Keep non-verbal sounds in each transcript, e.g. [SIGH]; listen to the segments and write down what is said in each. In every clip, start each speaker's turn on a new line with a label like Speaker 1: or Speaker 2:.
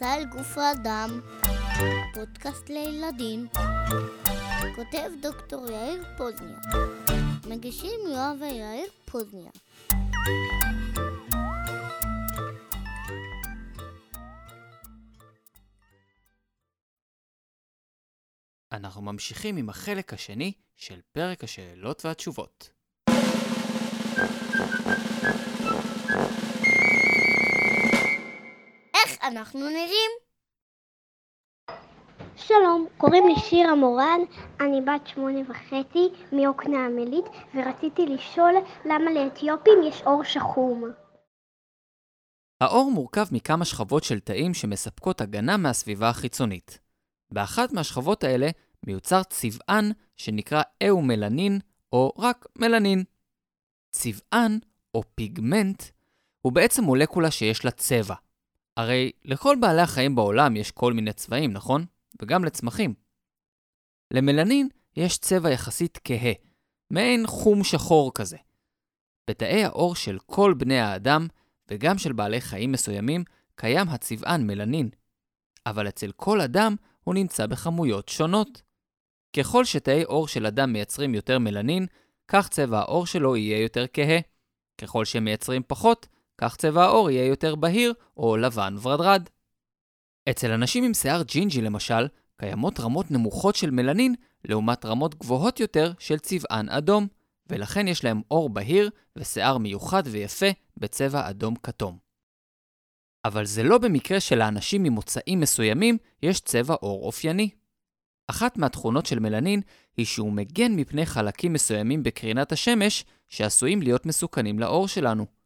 Speaker 1: מסע אל גוף האדם, פודקאסט לילדים, כותב דוקטור יאיר פוזניה, מגישים יואב ויאיר פוזניה.
Speaker 2: אנחנו ממשיכים עם החלק השני של פרק השאלות והתשובות.
Speaker 1: אנחנו נראים?
Speaker 3: שלום, קוראים לי שירה מורן, אני בת שמונה וחצי מיוקנעם עילית ורציתי לשאול למה לאתיופים יש עור שחום.
Speaker 2: העור מורכב מכמה שכבות של תאים שמספקות הגנה מהסביבה החיצונית. באחת מהשכבות האלה מיוצר צבען שנקרא אאומלנין או רק מלנין. צבען או פיגמנט הוא בעצם מולקולה שיש לה צבע. הרי לכל בעלי החיים בעולם יש כל מיני צבעים, נכון? וגם לצמחים. למלנין יש צבע יחסית כהה, מעין חום שחור כזה. בתאי העור של כל בני האדם, וגם של בעלי חיים מסוימים, קיים הצבען מלנין. אבל אצל כל אדם הוא נמצא בכמויות שונות. ככל שתאי עור של אדם מייצרים יותר מלנין, כך צבע העור שלו יהיה יותר כהה. ככל שהם מייצרים פחות, כך צבע העור יהיה יותר בהיר או לבן ורדרד. אצל אנשים עם שיער ג'ינג'י למשל, קיימות רמות נמוכות של מלנין לעומת רמות גבוהות יותר של צבען אדום, ולכן יש להם עור בהיר ושיער מיוחד ויפה בצבע אדום כתום. אבל זה לא במקרה שלאנשים ממוצאים מסוימים יש צבע עור אופייני. אחת מהתכונות של מלנין היא שהוא מגן מפני חלקים מסוימים בקרינת השמש שעשויים להיות מסוכנים לעור שלנו.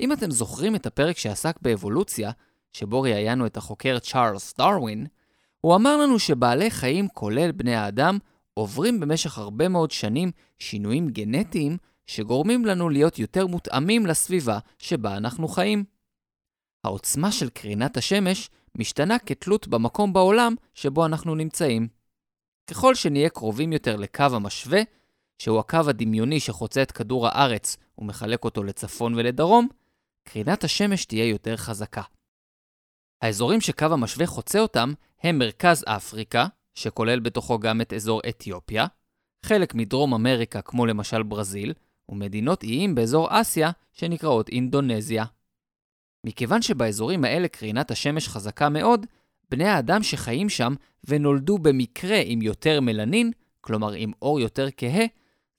Speaker 2: אם אתם זוכרים את הפרק שעסק באבולוציה, שבו ראיינו את החוקר צ'ארלס דרווין, הוא אמר לנו שבעלי חיים, כולל בני האדם, עוברים במשך הרבה מאוד שנים שינויים גנטיים שגורמים לנו להיות יותר מותאמים לסביבה שבה אנחנו חיים. העוצמה של קרינת השמש משתנה כתלות במקום בעולם שבו אנחנו נמצאים. ככל שנהיה קרובים יותר לקו המשווה, שהוא הקו הדמיוני שחוצה את כדור הארץ ומחלק אותו לצפון ולדרום, קרינת השמש תהיה יותר חזקה. האזורים שקו המשווה חוצה אותם הם מרכז אפריקה, שכולל בתוכו גם את אזור אתיופיה, חלק מדרום אמריקה כמו למשל ברזיל, ומדינות איים באזור אסיה שנקראות אינדונזיה. מכיוון שבאזורים האלה קרינת השמש חזקה מאוד, בני האדם שחיים שם ונולדו במקרה עם יותר מלנין, כלומר עם אור יותר כהה,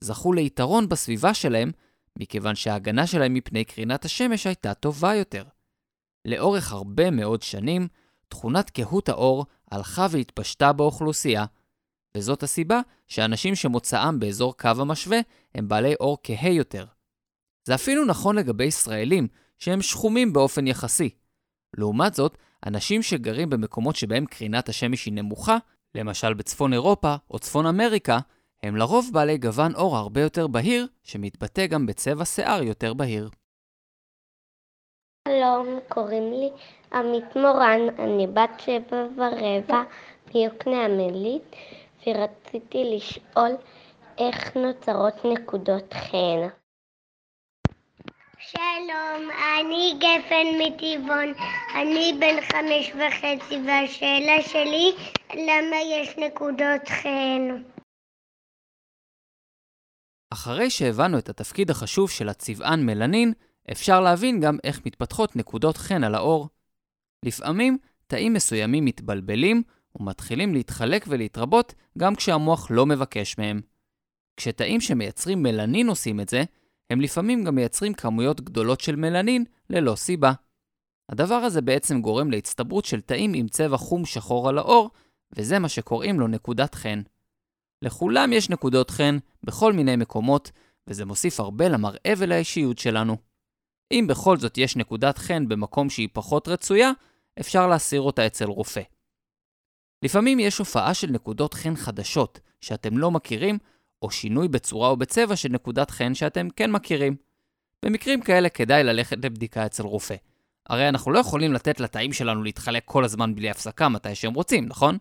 Speaker 2: זכו ליתרון בסביבה שלהם, מכיוון שההגנה שלהם מפני קרינת השמש הייתה טובה יותר. לאורך הרבה מאוד שנים, תכונת כהות האור הלכה והתפשטה באוכלוסייה, וזאת הסיבה שאנשים שמוצאם באזור קו המשווה הם בעלי אור כהה יותר. זה אפילו נכון לגבי ישראלים, שהם שחומים באופן יחסי. לעומת זאת, אנשים שגרים במקומות שבהם קרינת השמש היא נמוכה, למשל בצפון אירופה או צפון אמריקה, הם לרוב בעלי גוון עור הרבה יותר בהיר, שמתבטא גם בצבע שיער יותר בהיר.
Speaker 3: שלום, קוראים לי עמית מורן, אני בת שבע ורבע מיוקנעם עילית ורציתי לשאול איך נוצרות נקודות חן.
Speaker 4: שלום, אני גפן מטבעון, אני בן חמש וחצי והשאלה שלי למה יש נקודות חן?
Speaker 2: אחרי שהבנו את התפקיד החשוב של הצבען מלנין, אפשר להבין גם איך מתפתחות נקודות חן על העור. לפעמים תאים מסוימים מתבלבלים ומתחילים להתחלק ולהתרבות גם כשהמוח לא מבקש מהם. כשתאים שמייצרים מלנין עושים את זה, הם לפעמים גם מייצרים כמויות גדולות של מלנין ללא סיבה. הדבר הזה בעצם גורם להצטברות של תאים עם צבע חום שחור על העור, וזה מה שקוראים לו נקודת חן. לכולם יש נקודות חן בכל מיני מקומות, וזה מוסיף הרבה למראה ולאישיות שלנו. אם בכל זאת יש נקודת חן במקום שהיא פחות רצויה, אפשר להסיר אותה אצל רופא. לפעמים יש הופעה של נקודות חן חדשות שאתם לא מכירים, או שינוי בצורה או בצבע של נקודת חן שאתם כן מכירים. במקרים כאלה כדאי ללכת לבדיקה אצל רופא. הרי אנחנו לא יכולים לתת לתאים שלנו להתחלק כל הזמן בלי הפסקה מתי שהם רוצים, נכון?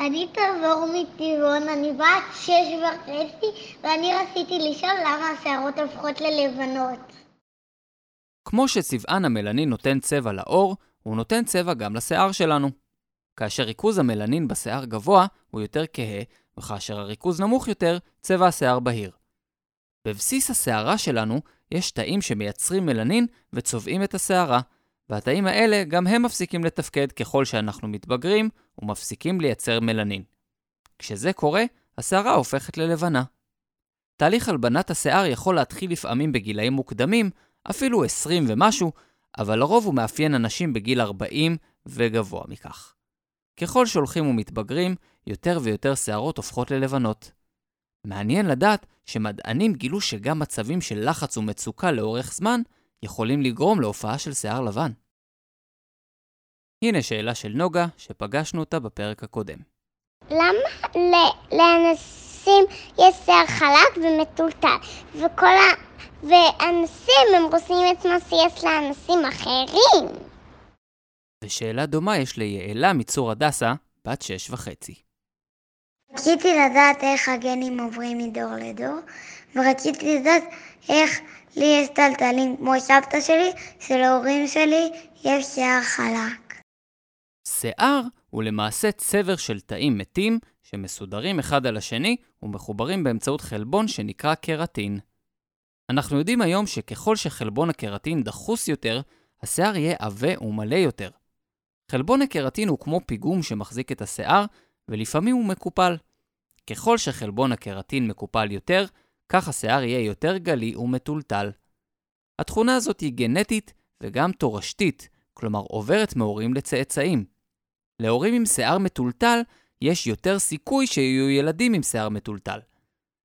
Speaker 4: אני תבור מטבעון, אני בת שש וחצי ואני רציתי לשאול למה השערות הופכות ללבנות.
Speaker 2: כמו שצבען המלנין נותן צבע לעור, הוא נותן צבע גם לשיער שלנו. כאשר ריכוז המלנין בשיער גבוה, הוא יותר כהה, וכאשר הריכוז נמוך יותר, צבע השיער בהיר. בבסיס השערה שלנו יש תאים שמייצרים מלנין וצובעים את השערה, והתאים האלה גם הם מפסיקים לתפקד ככל שאנחנו מתבגרים ומפסיקים לייצר מלנין. כשזה קורה, השערה הופכת ללבנה. תהליך הלבנת השיער יכול להתחיל לפעמים בגילאים מוקדמים, אפילו 20 ומשהו, אבל לרוב הוא מאפיין אנשים בגיל 40 וגבוה מכך. ככל שהולכים ומתבגרים, יותר ויותר שערות הופכות ללבנות. מעניין לדעת שמדענים גילו שגם מצבים של לחץ ומצוקה לאורך זמן יכולים לגרום להופעה של שיער לבן. הנה שאלה של נוגה, שפגשנו אותה בפרק הקודם.
Speaker 4: למה לאנסים יש שיער חלק ומטולטל, וכל ה... ואנסים הם עושים את מה שיש לאנסים אחרים?
Speaker 2: ושאלה דומה יש ליעלה מצור הדסה, בת שש וחצי.
Speaker 5: רציתי לדעת איך הגנים עוברים מדור לדור, ורציתי לדעת איך לי יש טלטלים כמו סבתא שלי, שלהורים שלי יש שיער חלק.
Speaker 2: שיער הוא למעשה צבר של תאים מתים שמסודרים אחד על השני ומחוברים באמצעות חלבון שנקרא קרטין. אנחנו יודעים היום שככל שחלבון הקרטין דחוס יותר, השיער יהיה עבה ומלא יותר. חלבון הקרטין הוא כמו פיגום שמחזיק את השיער, ולפעמים הוא מקופל. ככל שחלבון הקרטין מקופל יותר, כך השיער יהיה יותר גלי ומטולטל. התכונה הזאת היא גנטית וגם תורשתית, כלומר עוברת מהורים לצאצאים. להורים עם שיער מטולטל, יש יותר סיכוי שיהיו ילדים עם שיער מטולטל.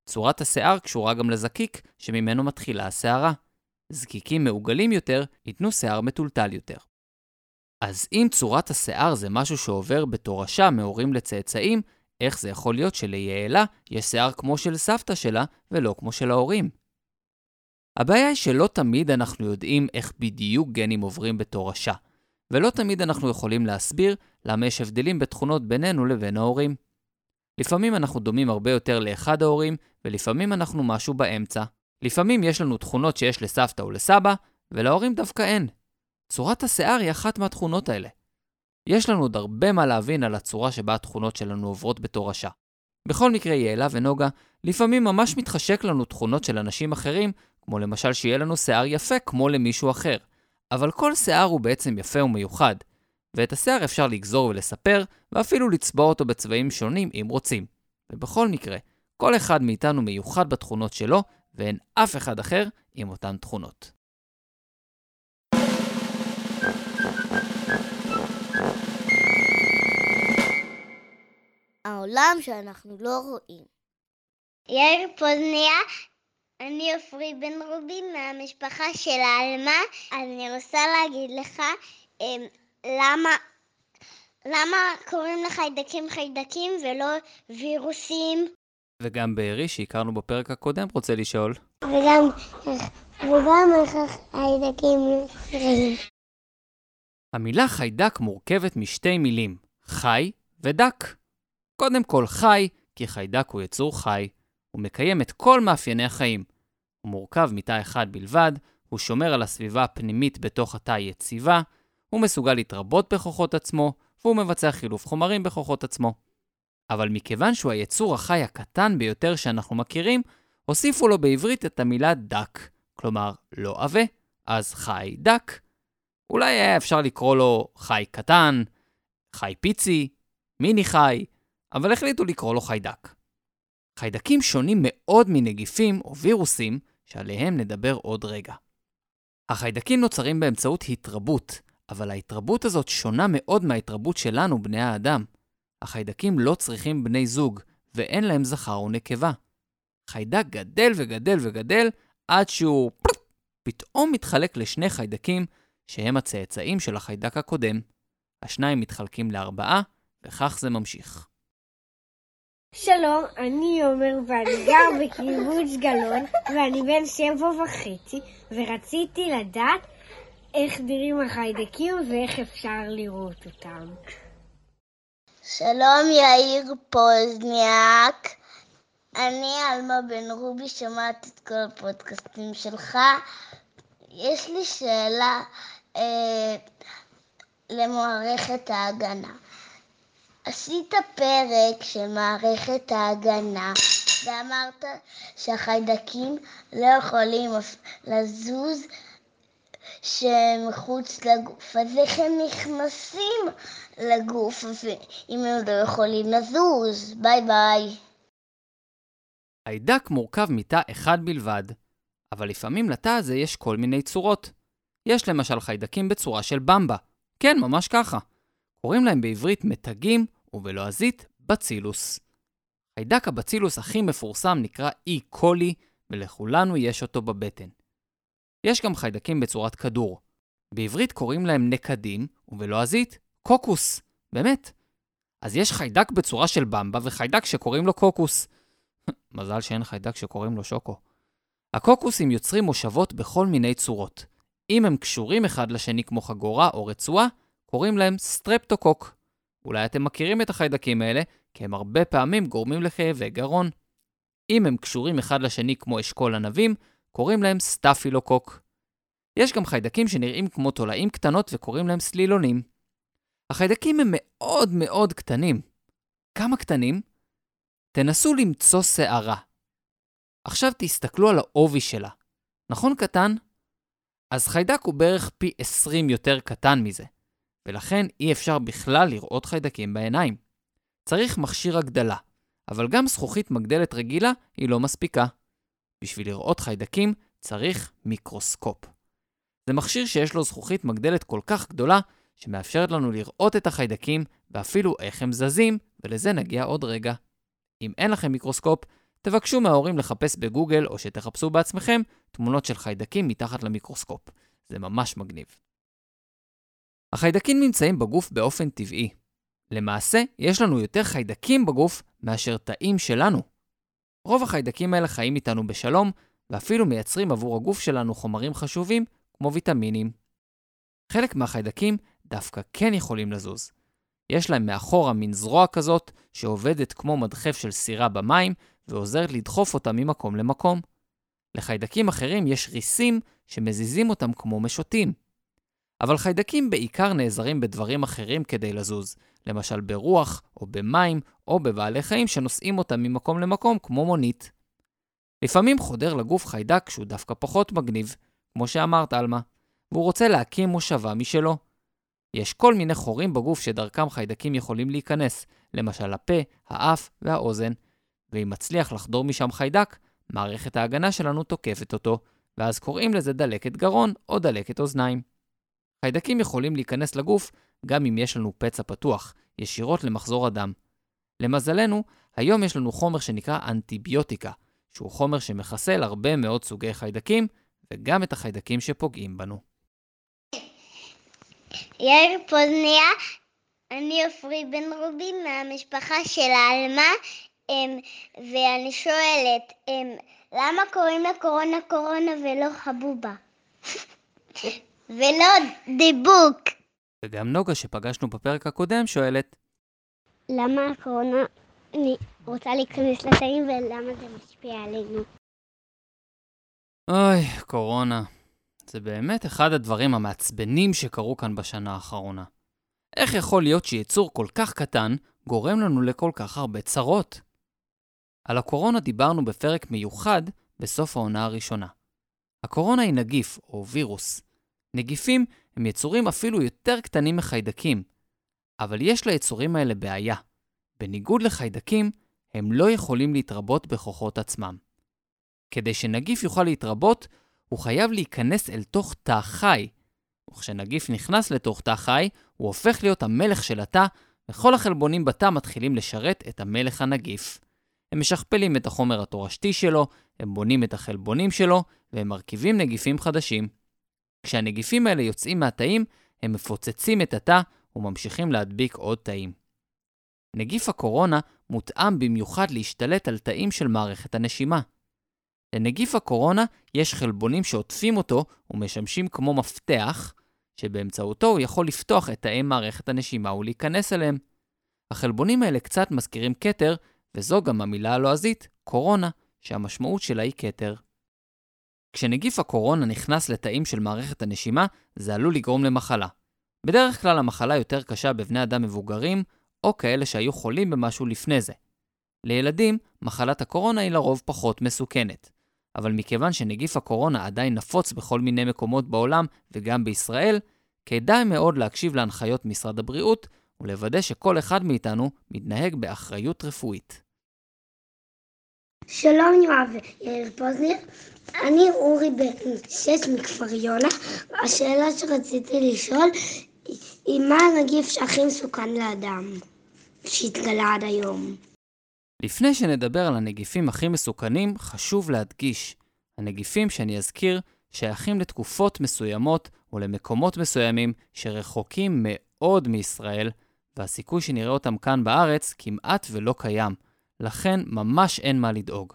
Speaker 2: צורת השיער קשורה גם לזקיק, שממנו מתחילה השערה. זקיקים מעוגלים יותר ייתנו שיער מטולטל יותר. אז אם צורת השיער זה משהו שעובר בתורשה מהורים לצאצאים, איך זה יכול להיות שליעלה יש שיער כמו של סבתא שלה ולא כמו של ההורים? הבעיה היא שלא תמיד אנחנו יודעים איך בדיוק גנים עוברים בתורשה, ולא תמיד אנחנו יכולים להסביר למה יש הבדלים בתכונות בינינו לבין ההורים. לפעמים אנחנו דומים הרבה יותר לאחד ההורים, ולפעמים אנחנו משהו באמצע. לפעמים יש לנו תכונות שיש לסבתא או לסבא, ולהורים דווקא אין. צורת השיער היא אחת מהתכונות האלה. יש לנו עוד הרבה מה להבין על הצורה שבה התכונות שלנו עוברות בתורשה. בכל מקרה, יעלה ונוגה, לפעמים ממש מתחשק לנו תכונות של אנשים אחרים, כמו למשל שיהיה לנו שיער יפה כמו למישהו אחר. אבל כל שיער הוא בעצם יפה ומיוחד, ואת השיער אפשר לגזור ולספר, ואפילו לצבוע אותו בצבעים שונים אם רוצים. ובכל מקרה, כל אחד מאיתנו מיוחד בתכונות שלו, ואין אף אחד אחר עם אותן תכונות.
Speaker 1: העולם שאנחנו לא רואים.
Speaker 4: יאיר פוזניה, אני עפרי בן רובי מהמשפחה של העלמה. אני רוצה להגיד לך אמ, למה, למה קוראים לחיידקים חיידקים ולא וירוסים.
Speaker 2: וגם בארי, שהכרנו בפרק הקודם, רוצה לשאול.
Speaker 4: וגם, וגם איך החיידקים נקראים.
Speaker 2: המילה חיידק מורכבת משתי מילים, חי ודק. קודם כל חי, כי חיידק הוא יצור חי. הוא מקיים את כל מאפייני החיים. הוא מורכב מתא אחד בלבד, הוא שומר על הסביבה הפנימית בתוך התא יציבה, הוא מסוגל להתרבות בכוחות עצמו, והוא מבצע חילוף חומרים בכוחות עצמו. אבל מכיוון שהוא היצור החי הקטן ביותר שאנחנו מכירים, הוסיפו לו בעברית את המילה דק, כלומר לא עבה, אז חי דק. אולי היה אפשר לקרוא לו חי קטן, חי פיצי, מיני חי, אבל החליטו לקרוא לו חיידק. חיידקים שונים מאוד מנגיפים או וירוסים, שעליהם נדבר עוד רגע. החיידקים נוצרים באמצעות התרבות, אבל ההתרבות הזאת שונה מאוד מההתרבות שלנו, בני האדם. החיידקים לא צריכים בני זוג, ואין להם זכר או נקבה. חיידק גדל וגדל וגדל, עד שהוא פתאום מתחלק לשני חיידקים, שהם הצאצאים של החיידק הקודם. השניים מתחלקים לארבעה, וכך זה ממשיך.
Speaker 6: שלום, אני עומר ואני גר בקיבוץ גלאון ואני בן שבע וחצי ורציתי לדעת איך נראים החיידקים ואיך אפשר לראות אותם.
Speaker 7: שלום יאיר פוזניאק, אני עלמה בן רובי, שומעת את כל הפודקאסטים שלך יש לי שאלה אה, למערכת ההגנה. עשית פרק של מערכת ההגנה ואמרת שהחיידקים לא יכולים לזוז שהם מחוץ לגוף, אז איך הם נכנסים לגוף אם הם לא יכולים לזוז? ביי ביי.
Speaker 2: חיידק מורכב מתא אחד בלבד, אבל לפעמים לתא הזה יש כל מיני צורות. יש למשל חיידקים בצורה של במבה. כן, ממש ככה. קוראים להם בעברית מתגים, ובלועזית בצילוס. חיידק הבצילוס הכי מפורסם נקרא אי e. קולי, ולכולנו יש אותו בבטן. יש גם חיידקים בצורת כדור. בעברית קוראים להם נקדים, ובלועזית קוקוס. באמת. אז יש חיידק בצורה של במבה וחיידק שקוראים לו קוקוס. [LAUGHS] מזל שאין חיידק שקוראים לו שוקו. הקוקוסים יוצרים מושבות בכל מיני צורות. אם הם קשורים אחד לשני כמו חגורה או רצועה, קוראים להם סטרפטוקוק. אולי אתם מכירים את החיידקים האלה, כי הם הרבה פעמים גורמים לכאבי גרון. אם הם קשורים אחד לשני כמו אשכול ענבים, קוראים להם סטאפילוקוק. יש גם חיידקים שנראים כמו תולעים קטנות וקוראים להם סלילונים. החיידקים הם מאוד מאוד קטנים. כמה קטנים? תנסו למצוא שערה. עכשיו תסתכלו על העובי שלה. נכון קטן? אז חיידק הוא בערך פי 20 יותר קטן מזה, ולכן אי אפשר בכלל לראות חיידקים בעיניים. צריך מכשיר הגדלה, אבל גם זכוכית מגדלת רגילה היא לא מספיקה. בשביל לראות חיידקים צריך מיקרוסקופ. זה מכשיר שיש לו זכוכית מגדלת כל כך גדולה, שמאפשרת לנו לראות את החיידקים ואפילו איך הם זזים, ולזה נגיע עוד רגע. אם אין לכם מיקרוסקופ, תבקשו מההורים לחפש בגוגל או שתחפשו בעצמכם תמונות של חיידקים מתחת למיקרוסקופ. זה ממש מגניב. החיידקים נמצאים בגוף באופן טבעי. למעשה, יש לנו יותר חיידקים בגוף מאשר תאים שלנו. רוב החיידקים האלה חיים איתנו בשלום, ואפילו מייצרים עבור הגוף שלנו חומרים חשובים, כמו ויטמינים. חלק מהחיידקים דווקא כן יכולים לזוז. יש להם מאחורה מין זרוע כזאת, שעובדת כמו מדחף של סירה במים, ועוזרת לדחוף אותם ממקום למקום. לחיידקים אחרים יש ריסים שמזיזים אותם כמו משוטים. אבל חיידקים בעיקר נעזרים בדברים אחרים כדי לזוז, למשל ברוח, או במים, או בבעלי חיים שנושאים אותם ממקום למקום כמו מונית. לפעמים חודר לגוף חיידק שהוא דווקא פחות מגניב, כמו שאמרת, עלמה, והוא רוצה להקים מושבה משלו. יש כל מיני חורים בגוף שדרכם חיידקים יכולים להיכנס, למשל הפה, האף והאוזן, ואם מצליח לחדור משם חיידק, מערכת ההגנה שלנו תוקפת אותו, ואז קוראים לזה דלקת גרון או דלקת אוזניים. חיידקים יכולים להיכנס לגוף גם אם יש לנו פצע פתוח, ישירות למחזור הדם. למזלנו, היום יש לנו חומר שנקרא אנטיביוטיקה, שהוא חומר שמחסל הרבה מאוד סוגי חיידקים, וגם את החיידקים שפוגעים בנו.
Speaker 4: יאיר פוזניה, אני עופרי בן רובי מהמשפחה של העלמה, ואני שואלת, למה קוראים לקורונה קורונה ולא חבובה? [LAUGHS] ולא דיבוק.
Speaker 2: וגם נוגה שפגשנו בפרק הקודם שואלת,
Speaker 3: למה הקורונה רוצה להיכנס לתאים ולמה זה משפיע עלינו?
Speaker 2: אוי, קורונה. זה באמת אחד הדברים המעצבנים שקרו כאן בשנה האחרונה. איך יכול להיות שיצור כל כך קטן גורם לנו לכל כך הרבה צרות? על הקורונה דיברנו בפרק מיוחד בסוף העונה הראשונה. הקורונה היא נגיף, או וירוס. נגיפים הם יצורים אפילו יותר קטנים מחיידקים, אבל יש ליצורים האלה בעיה. בניגוד לחיידקים, הם לא יכולים להתרבות בכוחות עצמם. כדי שנגיף יוכל להתרבות, הוא חייב להיכנס אל תוך תא חי. וכשנגיף נכנס לתוך תא חי, הוא הופך להיות המלך של התא, וכל החלבונים בתא מתחילים לשרת את המלך הנגיף. הם משכפלים את החומר התורשתי שלו, הם בונים את החלבונים שלו, והם מרכיבים נגיפים חדשים. כשהנגיפים האלה יוצאים מהתאים, הם מפוצצים את התא וממשיכים להדביק עוד תאים. נגיף הקורונה מותאם במיוחד להשתלט על תאים של מערכת הנשימה. לנגיף הקורונה יש חלבונים שעוטפים אותו ומשמשים כמו מפתח, שבאמצעותו הוא יכול לפתוח את תאי מערכת הנשימה ולהיכנס אליהם. החלבונים האלה קצת מזכירים כתר, וזו גם המילה הלועזית, קורונה, שהמשמעות שלה היא כתר. כשנגיף הקורונה נכנס לתאים של מערכת הנשימה, זה עלול לגרום למחלה. בדרך כלל המחלה יותר קשה בבני אדם מבוגרים, או כאלה שהיו חולים במשהו לפני זה. לילדים, מחלת הקורונה היא לרוב פחות מסוכנת. אבל מכיוון שנגיף הקורונה עדיין נפוץ בכל מיני מקומות בעולם וגם בישראל, כדאי מאוד להקשיב להנחיות משרד הבריאות ולוודא שכל אחד מאיתנו מתנהג באחריות רפואית.
Speaker 4: שלום יואב יאיר פוזניר, אני אורי בן שש מכפר יונה. השאלה שרציתי לשאול היא מה הנגיף שהכי מסוכן לאדם שהתגלה עד היום?
Speaker 2: לפני שנדבר על הנגיפים הכי מסוכנים, חשוב להדגיש, הנגיפים שאני אזכיר שייכים לתקופות מסוימות ולמקומות מסוימים שרחוקים מאוד מישראל, והסיכוי שנראה אותם כאן בארץ כמעט ולא קיים, לכן ממש אין מה לדאוג.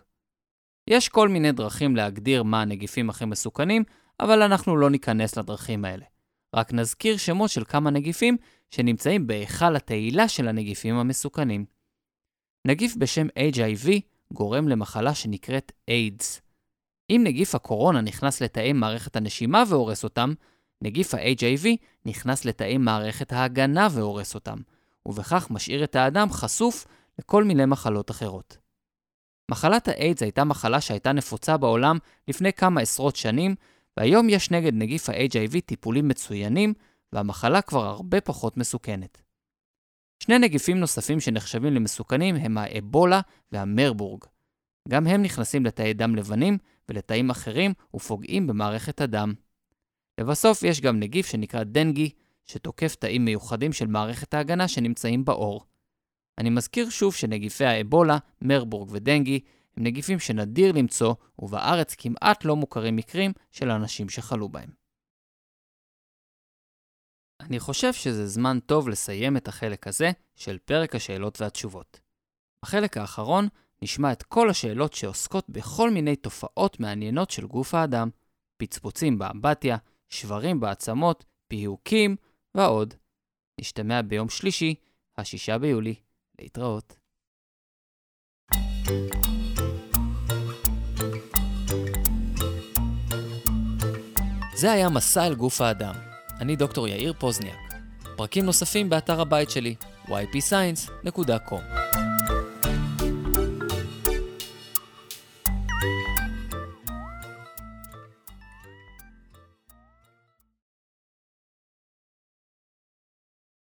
Speaker 2: יש כל מיני דרכים להגדיר מה הנגיפים הכי מסוכנים, אבל אנחנו לא ניכנס לדרכים האלה. רק נזכיר שמות של כמה נגיפים שנמצאים בהיכל התהילה של הנגיפים המסוכנים. נגיף בשם HIV גורם למחלה שנקראת איידס. אם נגיף הקורונה נכנס לתאי מערכת הנשימה והורס אותם, נגיף ה-HIV נכנס לתאי מערכת ההגנה והורס אותם, ובכך משאיר את האדם חשוף לכל מיני מחלות אחרות. מחלת האיידס הייתה מחלה שהייתה נפוצה בעולם לפני כמה עשרות שנים, והיום יש נגד נגיף ה-HIV טיפולים מצוינים, והמחלה כבר הרבה פחות מסוכנת. שני נגיפים נוספים שנחשבים למסוכנים הם האבולה והמרבורג. גם הם נכנסים לתאי דם לבנים ולתאים אחרים ופוגעים במערכת הדם. לבסוף יש גם נגיף שנקרא דנגי, שתוקף תאים מיוחדים של מערכת ההגנה שנמצאים בעור. אני מזכיר שוב שנגיפי האבולה, מרבורג ודנגי הם נגיפים שנדיר למצוא, ובארץ כמעט לא מוכרים מקרים של אנשים שחלו בהם. אני חושב שזה זמן טוב לסיים את החלק הזה של פרק השאלות והתשובות. בחלק האחרון נשמע את כל השאלות שעוסקות בכל מיני תופעות מעניינות של גוף האדם, פצפוצים באמבטיה, שברים בעצמות, פיהוקים ועוד. נשתמע ביום שלישי, השישה ביולי. להתראות. זה היה מסע אל גוף האדם. אני דוקטור יאיר פוזניאק. פרקים נוספים באתר הבית שלי, ypscience.com.